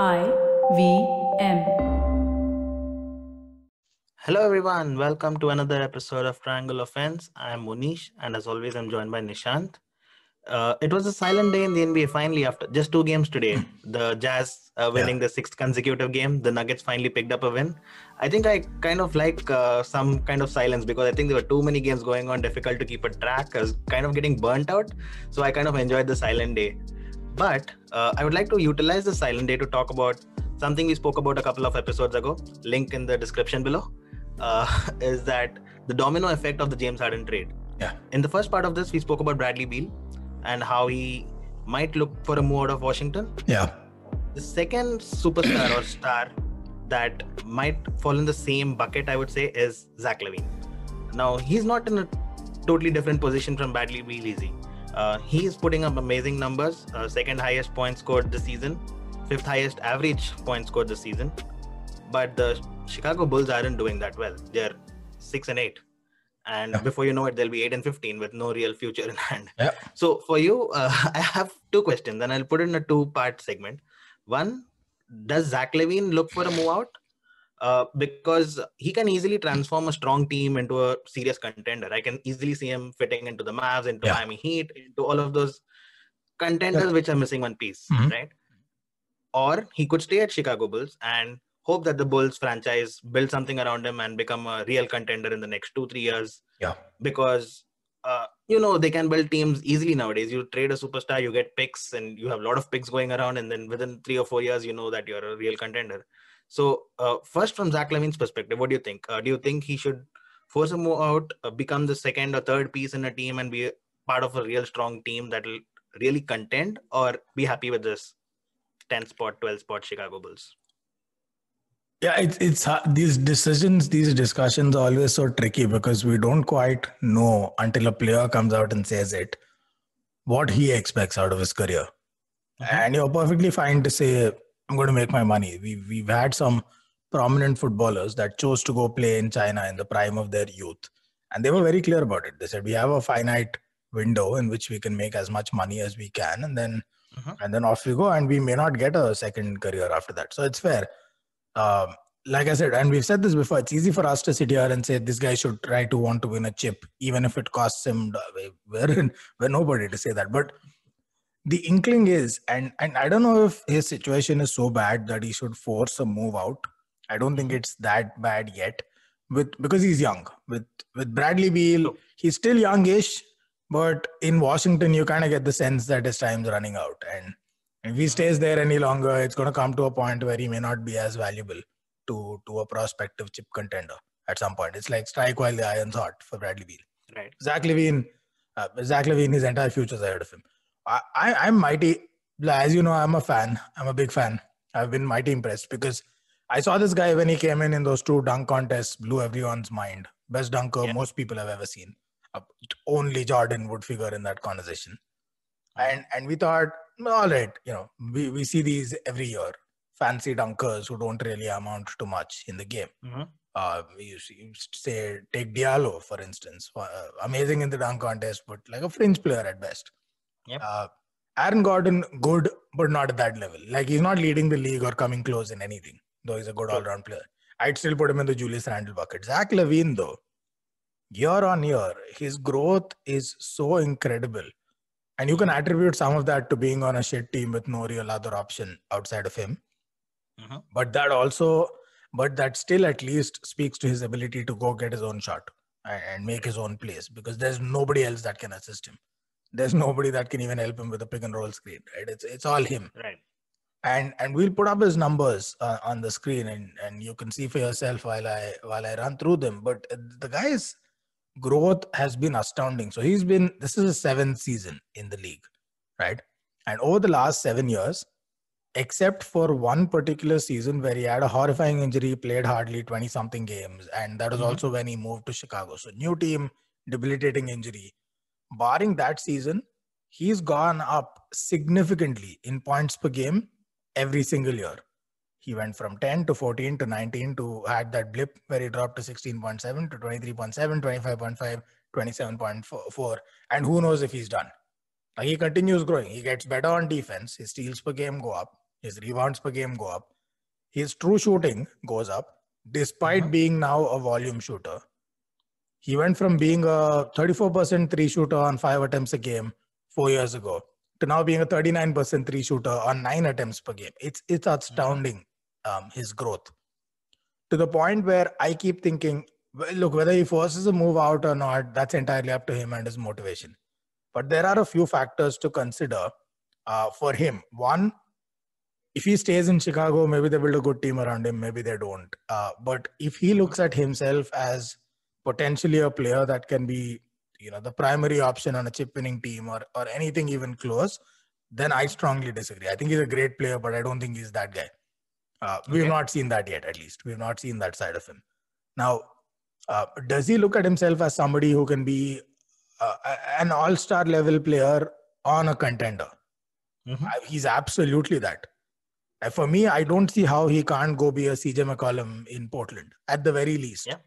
I V M. Hello, everyone. Welcome to another episode of Triangle Offense. I'm Monish, and as always, I'm joined by Nishant. Uh, it was a silent day in the NBA finally after just two games today. The Jazz uh, winning the sixth consecutive game. The Nuggets finally picked up a win. I think I kind of like uh, some kind of silence because I think there were too many games going on, difficult to keep a track. I was kind of getting burnt out. So I kind of enjoyed the silent day. But uh, I would like to utilize the silent day to talk about something we spoke about a couple of episodes ago. Link in the description below. Uh, is that the domino effect of the James Harden trade? Yeah. In the first part of this, we spoke about Bradley Beal and how he might look for a move out of Washington. Yeah. The second superstar or star that might fall in the same bucket, I would say, is Zach LaVine. Now, he's not in a totally different position from Bradley Beal, is he? Uh, he is putting up amazing numbers. Uh, second highest points scored this season, fifth highest average points scored this season. But the Chicago Bulls aren't doing that well. They're six and eight, and Yeah. before you know it, they'll be eight and fifteen with no real future in hand. Yeah. So for you, uh, I have two questions, and I'll put in a two-part segment. One, does Zach LaVine look for a move out? Uh, because he can easily transform a strong team into a serious contender. I can easily see him fitting into the Mavs, into Yeah. Miami Heat, into all of those contenders which are missing one piece, Mhm. right? Or he could stay at Chicago Bulls and hope that the Bulls franchise build something around him and become a real contender in the next two, three years Yeah. because uh, you know they can build teams easily nowadays. You trade a superstar, you get picks, and you have a lot of picks going around, and then within three or four years, you know that you're a real contender. So, uh, first, from Zach LaVine's perspective, what do you think? Uh, do you think he should force move out, uh, become the second or third piece in a team, and be part of a real strong team that will really contend, or be happy with this 10 spot, 12 spot Chicago Bulls? Yeah, it's it's these decisions, these discussions are always so tricky because we don't quite know until a player comes out and says it what he expects out of his career. And you're perfectly fine to say, I'm going to make my money. We've, we've had some prominent footballers that chose to go play in China in the prime of their youth. And they were very clear about it. They said, we have a finite window in which we can make as much money as we can. And then Mhm. and then off we go. And we may not get a second career after that. So it's fair. Um, like I said, and we've said this before, it's easy for us to sit here and say this guy should try to want to win a chip, even if it costs him. We're, we're nobody to say that. But the inkling is, and and I don't know if his situation is so bad that he should force a move out. I don't think it's that bad yet, with because he's young. With with Bradley Beal, he's still youngish, but in Washington, you kind of get the sense that his time's running out, and if he stays there any longer, it's going to come to a point where he may not be as valuable to to a prospective chip contender at some point. It's like strike while the iron's hot for Bradley Beal. Right. Zach LaVine, uh, Zach LaVine, his entire future's ahead of him. I, I, I'm mighty, as you know, I'm a fan. I'm a big fan. I've been mighty impressed because I saw this guy when he came in in those two dunk contests, blew everyone's mind. Best dunker Yeah. most people have ever seen. Only Jordan would figure in that conversation. And and we thought, all right, you know, we, we see these every year. Fancy dunkers who don't really amount to much in the game. Mhm. Uh, you you say take Diallo for instance, uh, amazing in the dunk contest, but like a fringe player at best. Yep. Uh, Aaron Gordon, good, but not at that level. Like he's not leading the league or coming close in anything, though he's a good True. all-round player. I'd still put him in the Julius Randle bucket. Zach LaVine, though, year on year, his growth is so incredible. And you can attribute some of that to being on a shit team with no real other option outside of him. Mhm. But that also, but that still at least speaks to his ability to go get his own shot and, and make his own plays because there's nobody else that can assist him. There's nobody that can even help him with a pick and roll screen, right? It's it's all him Right. and and we'll put up his numbers uh, on the screen and and you can see for yourself while i while i run through them but uh, the guy's growth has been astounding so he's been this is his seventh season in the league right and over the last seven years except for one particular season where he had a horrifying injury played hardly 20 something games and that was Mhm. also when he moved to chicago so new team debilitating injury barring that season he's gone up significantly in points per game every single year. He went from 10 to 14 to 19 to had that blip where he dropped to 16.7 to 23.7, 25.5, 27.4. And who knows if he's done. Like he continues growing. He gets better on defense. His steals per game go up. his rebounds per game go up, his true shooting goes up, despite Mhm. being now a volume shooter. He went from being a 34% three shooter on five attempts a game four years ago to now being a 39% three shooter on nine attempts per game. It's it's astounding um, his growth to the point where I keep thinking, well, look, whether he forces a move out or not, that's entirely up to him and his motivation. But there are a few factors to consider uh, for him. One, if he stays in Chicago, maybe they build a good team around him, maybe they don't. Uh, but if he looks at himself as potentially a player that can be, you know, the primary option on a chip winning team or, or anything even close, then I strongly disagree. I think he's a great player, but I don't think he's that guy. Uh, we've Okay. not seen that yet, at least. We've not seen that side of him. Now, uh, does he look at himself as somebody who can be uh, an all star level player on a contender? Mhm. He's absolutely that. Uh, For me, I don't see how he can't go be a CJ McCollum in Portland at the very least. Yeah.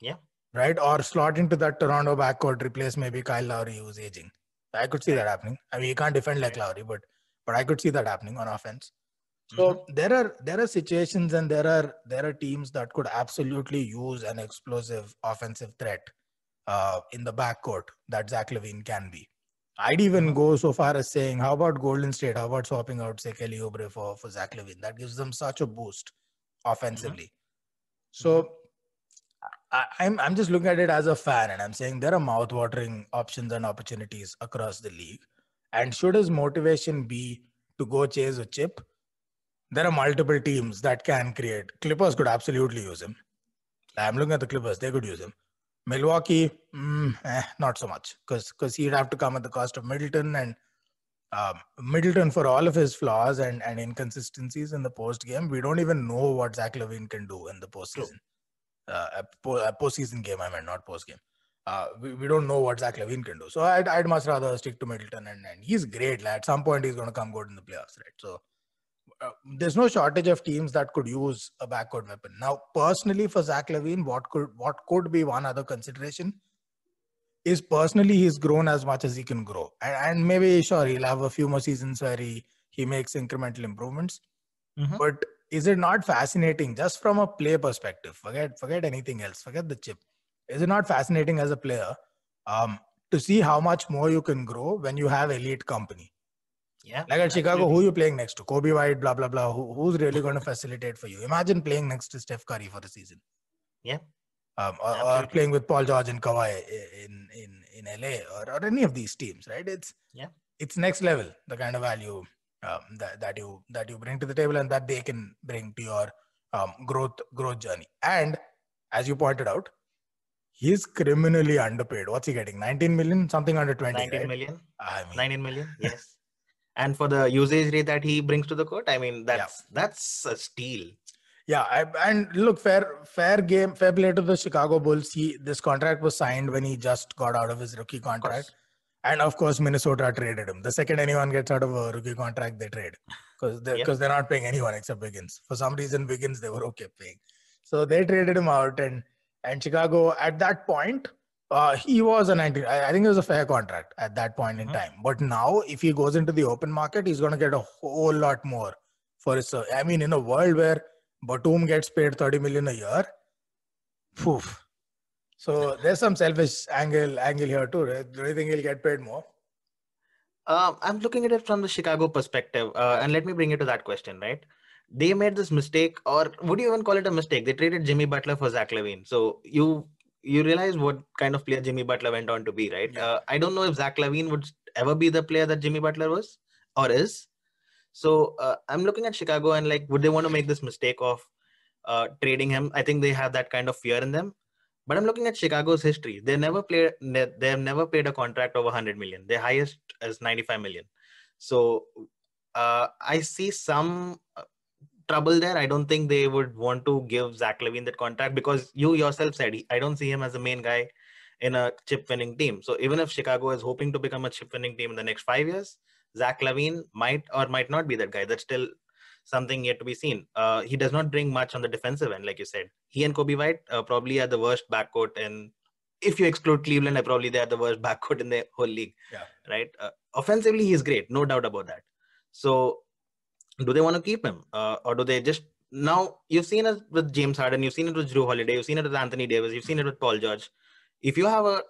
Yeah. Right? Or slot into that Toronto backcourt, replace maybe Kyle Lowry who's aging. I could see that happening. I mean, he can't defend like Lowry, but but I could see that happening on offense. So Mm-hmm. there are there are situations and there are there are teams that could absolutely use an explosive offensive threat uh, in the backcourt that Zach LaVine can be. I'd even Mhm. go so far as saying, how about Golden State? How about swapping out say Kelly Oubre for for Zach LaVine? That gives them such a boost offensively. So I, I'm I'm just looking at it as a fan, and I'm saying there are mouth-watering options and opportunities across the league. And should his motivation be to go chase a chip, there are multiple teams that can create. Clippers could absolutely use him. I'm looking at the Clippers; they could use him. Milwaukee, mm, eh, not so much, because because he'd have to come at the cost of Middleton and um, Middleton for all of his flaws and, and inconsistencies in the post game. We don't even know what Zach LaVine can do in the postseason. Uh, a, po- a postseason game, I mean, not post game. Uh, we, we don't know what Zach LaVine can do. So I'd, I'd much rather stick to Middleton, and, and he's great. Like, at some point, he's going to come good in the playoffs, right? So uh, there's no shortage of teams that could use a backcourt weapon. Now, personally, for Zach LaVine, what could what could be one other consideration is personally he's grown as much as he can grow, and, and maybe sure he'll have a few more seasons where he he makes incremental improvements. Mhm. But is it not fascinating just from a play perspective? Forget forget anything else. Forget the chip. Is it not fascinating as a player um, to see how much more you can grow when you have elite company? Yeah. Like at Chicago, absolutely. who you playing next to? Coby White, blah blah blah. Who, who's really going to facilitate for you? Imagine playing next to Steph Curry for a season. Yeah. Um, or, or playing with Paul George and Kawhi in in in LA or, or any of these teams, right? It's Yeah. it's next level the kind of value um, that that you that you bring to the table and that they can bring to your um, growth growth journey. And as you pointed out, he's criminally underpaid. What's he getting? 19 million, something under 20. 19 right? million. I mean, 19 million. Yes. and for the usage rate that he brings to the court, I mean, Yeah. that's that's a steal. Yeah, I, and look, fair, fair game, fair play to the Chicago Bulls. He this contract was signed when he just got out of his rookie contract. And of course, Minnesota traded him. The second anyone gets out of a rookie contract, they trade because they, Yep. because they're not paying anyone except Wiggins. For some reason, Wiggins they were okay paying, so they traded him out, and and Chicago at that point. Uh, he was a 19. I, think it was a fair contract at that point in Mhm. time. But now, if he goes into the open market, he's going to get a whole lot more for his. I mean, in a world where Batum gets paid 30 million a year. Poof. So there's some selfish angle angle here too. Right? Do you think he'll get paid more? Um, I'm looking at it from the Chicago perspective, uh, and let me bring it to that question, right? They made this mistake, or would you even call it a mistake? They traded Jimmy Butler for Zach LaVine. So you you realize what kind of player Jimmy Butler went on to be, right? Yeah. Uh, I don't know if Zach LaVine would ever be the player that Jimmy Butler was or is. So uh, I'm looking at Chicago and like, would they want to make this mistake of uh, trading him? I think they have that kind of fear in them. But I'm looking at Chicago's history. They never played. They have never paid a contract over 100 million. Their highest is 95 million. So uh, I see some uh, trouble there. I don't think they would want to give Zach LaVine that contract because you yourself said I don't see him as the main guy in a chip winning team. So even if Chicago is hoping to become a chip winning team in the next five years, Zach LaVine might or might not be that guy. That's still something yet to be seen. Uh, he does not bring much on the defensive end, like you said. He and Coby White uh, probably are the worst backcourt, and if you exclude Cleveland, I probably they are the worst backcourt in the whole league. Yeah. Right. Uh, offensively, he's great, no doubt about that. So do they want to keep him, uh, or do they just now? You've seen it with James Harden, you've seen it with Jrue Holiday, you've seen it with Anthony Davis, you've seen it with Paul George. If you have a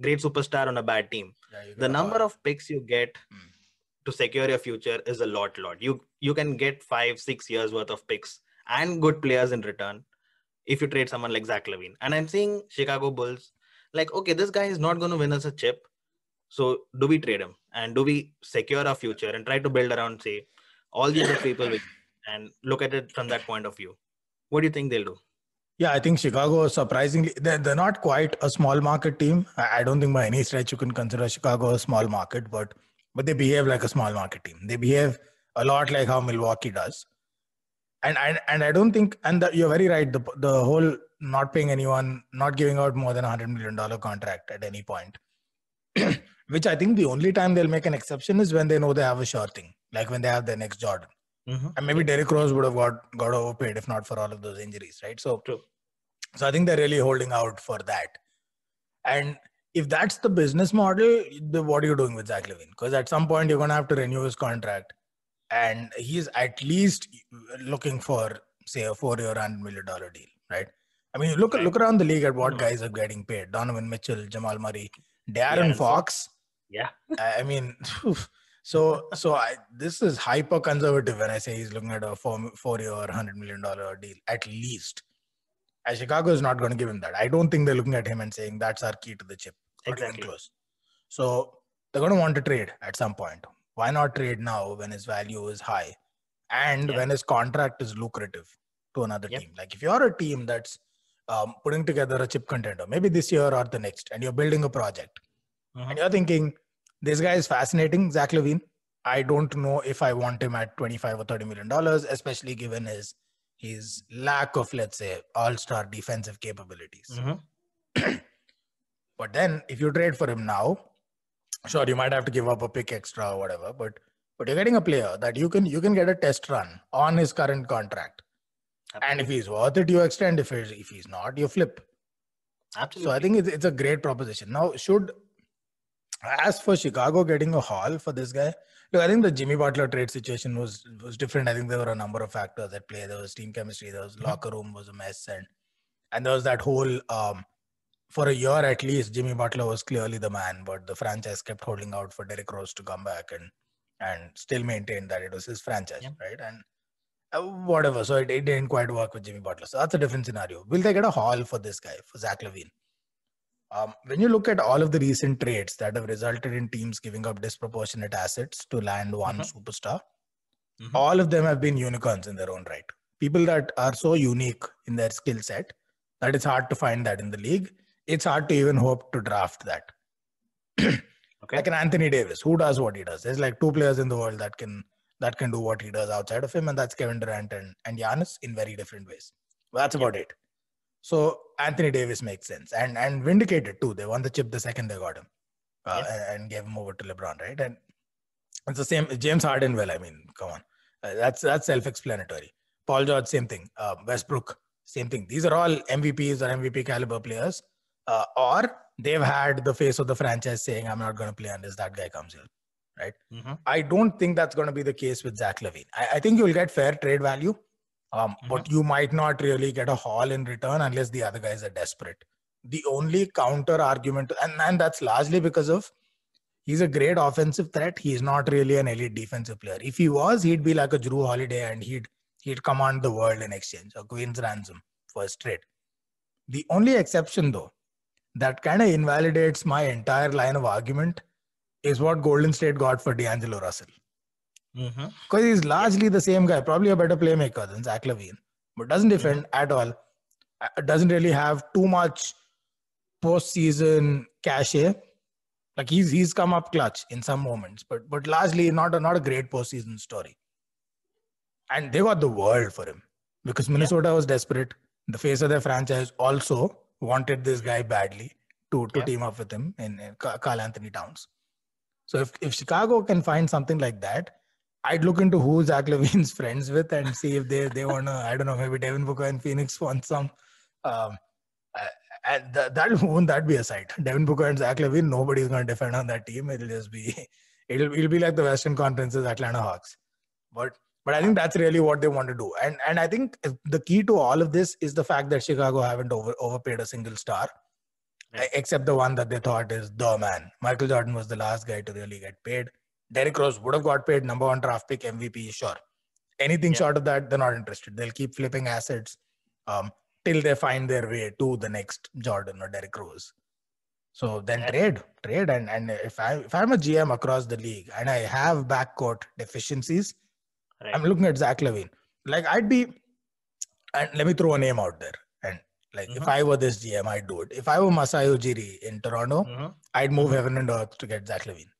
great superstar on a bad team, Yeah, the number of picks you get Mm. To secure your future is a lot lot. You you can get five six years worth of picks and good players in return if you trade someone like zach lavine. And i'm seeing chicago bulls like okay this guy is not going to win us a chip. So do we trade him? And do we secure our future and try to build around say all the other people and look at it from that point of view? What do you think they'll do? Yeah, I think Chicago surprisingly they're, they're not quite a small market team. I don't think by any stretch you can consider Chicago a small market, but but they behave like a small market team. They behave a lot like how Milwaukee does. And and, and I don't think and the, you're very right. The the whole not paying anyone, not giving out more than a hundred million dollar contract at any point. Which I think the only time they'll make an exception is when they know they have a sure thing, like when they have their next Jordan. Mm-hmm. And maybe Derrick Rose would have got got overpaid if not for all of those injuries, right? So True. So I think they're really holding out for that. And if that's the business model, the, what are you doing with Zach LaVine? Because at some point you're gonna have to renew his contract, and he's at least looking for say a four-year, hundred million dollar deal, right? I mean, look look around the league at what Mhm. guys are getting paid: Donovan Mitchell, Jamal Murray, De'Aaron Fox. yeah I mean, so so I, this is hyper conservative when I say he's looking at a four four year, hundred million dollar deal at least. And Chicago is not going to give him that. I don't think they're looking at him and saying that's our key to the chip. Exactly. close. So they're going to want to trade at some point. Why not trade now when his value is high and Yeah. when his contract is lucrative to another Yep. team? Like if you're a team that's um, putting together a chip contender, maybe this year or the next, and you're building a project, Mhm. and you're thinking, this guy is fascinating, Zach LaVine. I don't know if I want him at 25 or 30 million dollars, especially given his his lack of, let's say, all-star defensive capabilities. Mhm. But then if you trade for him now, sure, you might have to give up a pick extra or whatever, but but you're getting a player that you can you can get a test run on his current contract. And if he's worth it, you extend. If he's, if he's not, you flip. absolutely So I think it's, it's a great proposition. Now, should as for Chicago getting a haul for this guy, look, I think the Jimmy Butler trade situation was was different. I think there were a number of factors at play. There was team chemistry, there was Mhm. locker room was a mess, and and there was that whole um for a year at least, Jimmy Butler was clearly the man, but the franchise kept holding out for Derrick Rose to come back and and still maintained that it was his franchise, Yeah. right? And uh, whatever. So it, it didn't quite work with Jimmy Butler. So that's a different scenario. Will they get a haul for this guy, for Zach LaVine? Um, when you look at all of the recent trades that have resulted in teams giving up disproportionate assets to land one Mhm. superstar, Mhm. all of them have been unicorns in their own right. People that are so unique in their skill set that it's hard to find that in the league. It's hard to even hope to draft that. okay Like an Anthony Davis, who does what he does. There's like two players in the world that can that can do what he does outside of him, and that's Kevin Durant and, and Giannis in very different ways. But that's about it. So Anthony Davis makes sense. And and vindicated too. They won the chip the second they got him. Uh, Yeah. and, and gave him over to LeBron, right? And it's the same James Harden, well, I mean, come on. Uh, that's that's self-explanatory. Paul George, same thing. Uh, Westbrook, same thing. These are all MVPs or MVP caliber players. Uh, or they've had the face of the franchise saying, I'm not going to play unless that guy comes here. Mhm. I don't think that's going to be the case with Zach LaVine. I, I think you'll get fair trade value, um, but you might not really get a haul in return unless the other guys are desperate. The only counter argument, and, and that's largely because of he's a great offensive threat. He's not really an elite defensive player. If he was, he'd be like a Jrue Holiday and he'd he'd command the world in exchange, a Queen's ransom for his trade. The only exception, though, that kind of invalidates my entire line of argument is what Golden State got for D'Angelo Russell. Mhm. Because he's largely the same guy, probably a better playmaker than Zach LaVine, but doesn't defend at all. uh, Doesn't really have too much postseason cachet. Like he's he's come up clutch in some moments, but but largely not a not a great postseason story. And they got the world for him because Minnesota was desperate. The face of their franchise also wanted this guy badly to to Yeah. team up with him in, in Karl-Anthony Towns. So if if Chicago can find something like that, I'd look into who Zach LaVine's friends with and see if they they want to. I don't know. Maybe Devin Booker and Phoenix want some. Um, and that, that won't that be a sight? Devin Booker and Zach LaVine. Nobody's going to defend on that team. It'll just be. It'll it'll be like the Western Conference's Atlanta Hawks. But But I think that's really what they want to do. And and I think the key to all of this is the fact that Chicago haven't over, overpaid a single star, Right. except the one that they thought is the man. Michael Jordan was the last guy to really get paid. Derrick Rose would have got paid number one draft pick MVP, sure. Anything Yeah. short of that, they're not interested. They'll keep flipping assets um, till they find their way to the next Jordan or Derrick Rose. So then Yeah. trade, trade, and and if I if I'm a GM across the league and I have backcourt deficiencies, Right. I'm looking at Zach LaVine. Like I'd be, and let me throw a name out there. And like if Mhm. I were this GM, I'd do it. If I were Masai Ujiri in Toronto, Mhm. I'd move Mhm. heaven and earth to get Zach LaVine.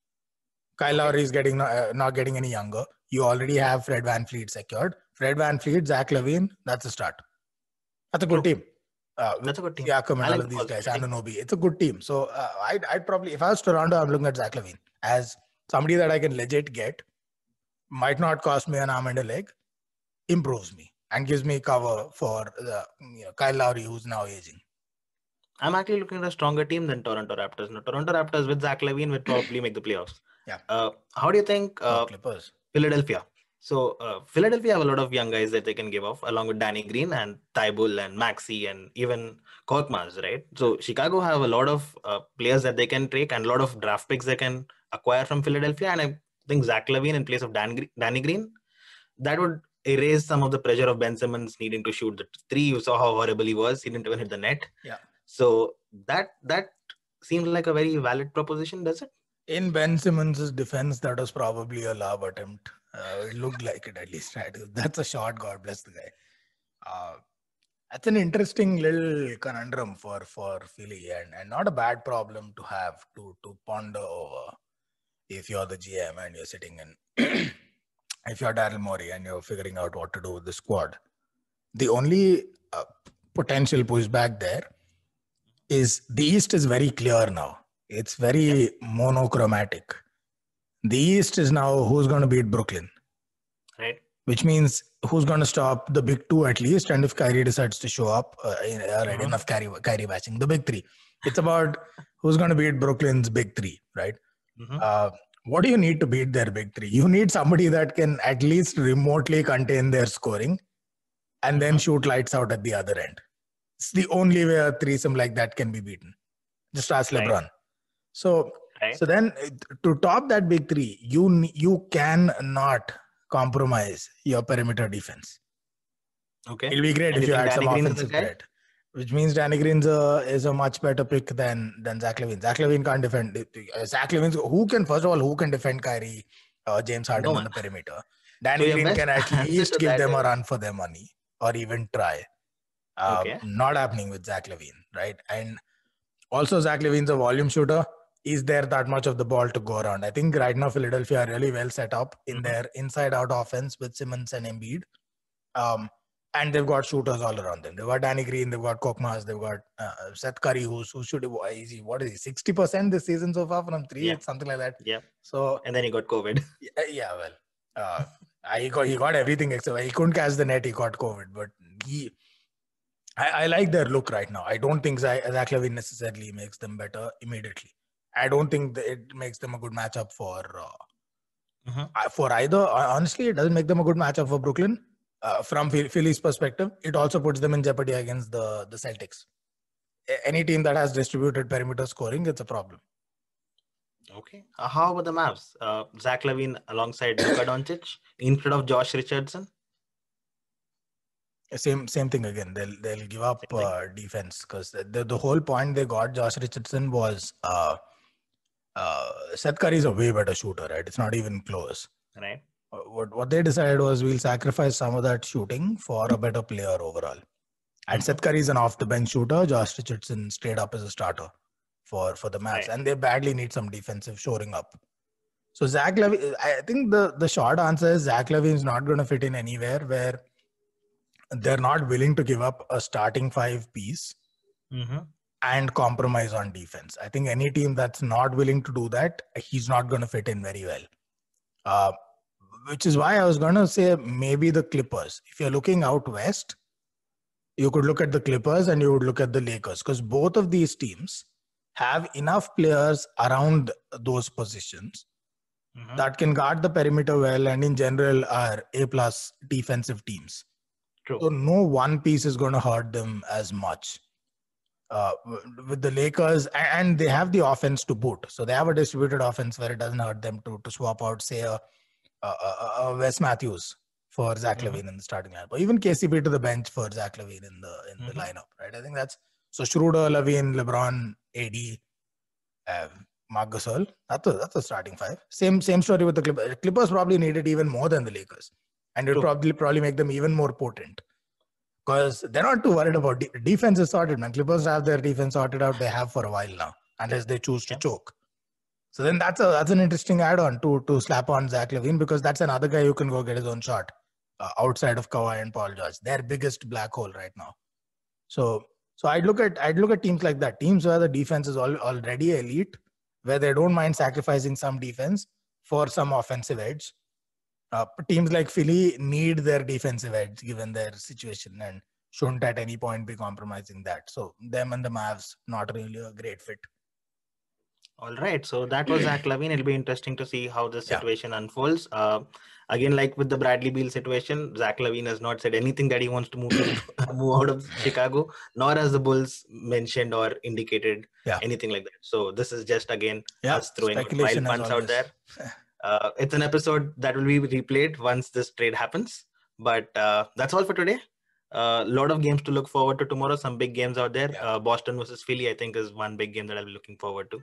Kyle. Lowry is getting uh, not getting any younger. You already have Fred VanVleet secured. Fred VanVleet, Zach LaVine, that's a start. That's a good True. team. Uh, That's a good team. Siakam and I all of these guys. Anunoby. It's a good team. So uh, I'd, I'd probably, if I was Toronto, I'm looking at Zach LaVine as somebody that I can legit get. Might not cost me an arm and a leg, improves me and gives me cover for the you know, Kyle Lowry, who's now aging. I'm actually looking at a stronger team than Toronto Raptors. Now, Toronto Raptors with Zach LaVine would probably make the playoffs. Yeah. Uh, how do you think Uh, Clippers. Philadelphia? So uh, Philadelphia have a lot of young guys that they can give off, along with Danny Green and Thybulle and Maxey and even Korkmaz, right? So Chicago have a lot of uh, players that they can take and a lot of draft picks they can acquire from Philadelphia. And I think Zach LaVine in place of Dan Gre- Danny Green, that would erase some of the pressure of Ben Simmons needing to shoot the three. You saw how horrible he was; he didn't even hit the net. Yeah. So that that seems like a very valid proposition, does it? In Ben Simmons' defense, that was probably a love attempt. Uh, it looked like it at least, right? That's a shot. God bless the guy. Uh, that's an interesting little conundrum for for Philly, and, and not a bad problem to have to to ponder over. If you're the GM and you're sitting in, if you're Daryl Morey and you're figuring out what to do with the squad, the only uh, potential pushback there is the East is very clear now. It's very monochromatic. The East is now who's going to beat Brooklyn, Right. which means who's going to stop the big two at least. And if Kyrie decides to show up, uh, all right, Mhm. enough Kyrie, Kyrie bashing, the big three. It's about who's going to beat Brooklyn's big three, right? Mhm. Uh, what do you need to beat their big three? You need somebody that can at least remotely contain their scoring and then Mhm. shoot lights out at the other end. It's the only way a threesome like that can be beaten. Just ask Right. LeBron. So, Right. so then uh, to top that big three, you you can not compromise your perimeter defense. Okay. It'll be great And if you add some Green offensive threat, which means Danny Green's a, is a much better pick than than Zach LaVine. Zach LaVine can't defend. uh, Zach LaVine's who can first of all who can defend Kyrie, uh, James Harden No on the perimeter. Danny your Green can at least give them a run for their money or even try. Uh, Okay. Not happening with Zach LaVine, right? And also Zach LaVine's a volume shooter. Is there that much of the ball to go around? I think right now Philadelphia are really well set up in Mhm. their inside-out offense with Simmons and Embiid. Um, and they've got shooters all around them. They've got Danny Green, they've got Korkmaz, they've got uh, Seth Curry, who's who should is he, what is he, sixty percent this season so far from three, Yeah. Something like that. Yeah. So And then he got COVID. yeah, yeah well, uh, I- he got he got everything except he couldn't catch the net. He got COVID, but he. I, I like their look right now. I don't think Zach LaVine necessarily makes them better immediately. I don't think that it makes them a good matchup for uh, Mhm. uh, for either. Honestly, it doesn't make them a good matchup for Brooklyn. Uh, from Philly's perspective, it also puts them in jeopardy against the the Celtics. Any team that has distributed perimeter scoring, it's a problem. Okay. Uh, how about the Mavs? Uh, Zach LaVine alongside Luka Doncic instead of Josh Richardson. Same same thing again. They'll they'll give up uh, defense because the, the the whole point they got Josh Richardson was uh, uh, Seth Curry is a way better shooter, right? It's not even close. Right. Uh, What what they decided was we'll sacrifice some of that shooting for a better player overall. And. Seth Curry is an off the bench shooter. Josh Richardson stayed up as a starter for for the Mavs, Right. and they badly need some defensive shoring up. So Zach LaVine, I think the the short answer is Zach LaVine is not going to fit in anywhere where they're not willing to give up a starting five piece Mm-hmm. And compromise on defense. I think any team that's not willing to do that, he's not going to fit in very well. Uh, which is why I was going to say maybe the Clippers. If you're looking out west, you could look at the Clippers and you would look at the Lakers because both of these teams have enough players around those positions Mhm. that can guard the perimeter well and in general are A plus defensive teams. True. So no one piece is going to hurt them as much. Uh, with the Lakers, and they have the offense to boot, so they have a distributed offense where it doesn't hurt them to to swap out, say, a, a, a, Wes Matthews for Zach Mhm. LaVine in the starting lineup, or even KCP to the bench for Zach LaVine in the in the Mhm. lineup, right? I think that's so Schroeder, LaVine, LeBron, AD, uh, Marc Gasol. That's a that's a starting five. Same same story with the Clippers. Clippers probably needed even more than the Lakers, and it probably probably make them even more potent because they're not too worried about de- defense is sorted. Man, Clippers have their defense sorted out. They have for a while now, unless they choose to Yeah. choke. So then that's a that's an interesting add-on to to slap on Zach LaVine because that's another guy who can go get his own shot uh, outside of Kawhi and Paul George. Their biggest black hole right now. So so I'd look at I'd look at teams like that. Teams where the defense is al- already elite, where they don't mind sacrificing some defense for some offensive edge. Uh, teams like Philly need their defensive edge given their situation and shouldn't at any point be compromising that. So them and the Mavs not really a great fit. All right. So that was Zach LaVine. It'll be interesting to see how this Yeah. situation unfolds. Uh, again, like with the Bradley Beal situation, Zach LaVine has not said anything that he wants to move to, move out of Chicago, nor has the Bulls mentioned or indicated Yeah. anything like that. So this is just again Yeah, us throwing wild speculation puns out always. there. Uh, it's an episode that will be replayed once this trade happens. But uh, that's all for today. A lot of games to look forward to tomorrow. Some big games out there. Yeah. Uh, Boston versus Philly, I think, is one big game that I'll be looking forward to.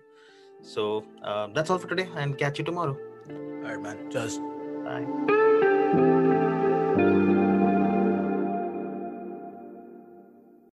So uh, that's all for today, and catch you tomorrow. All right, man. Just Bye.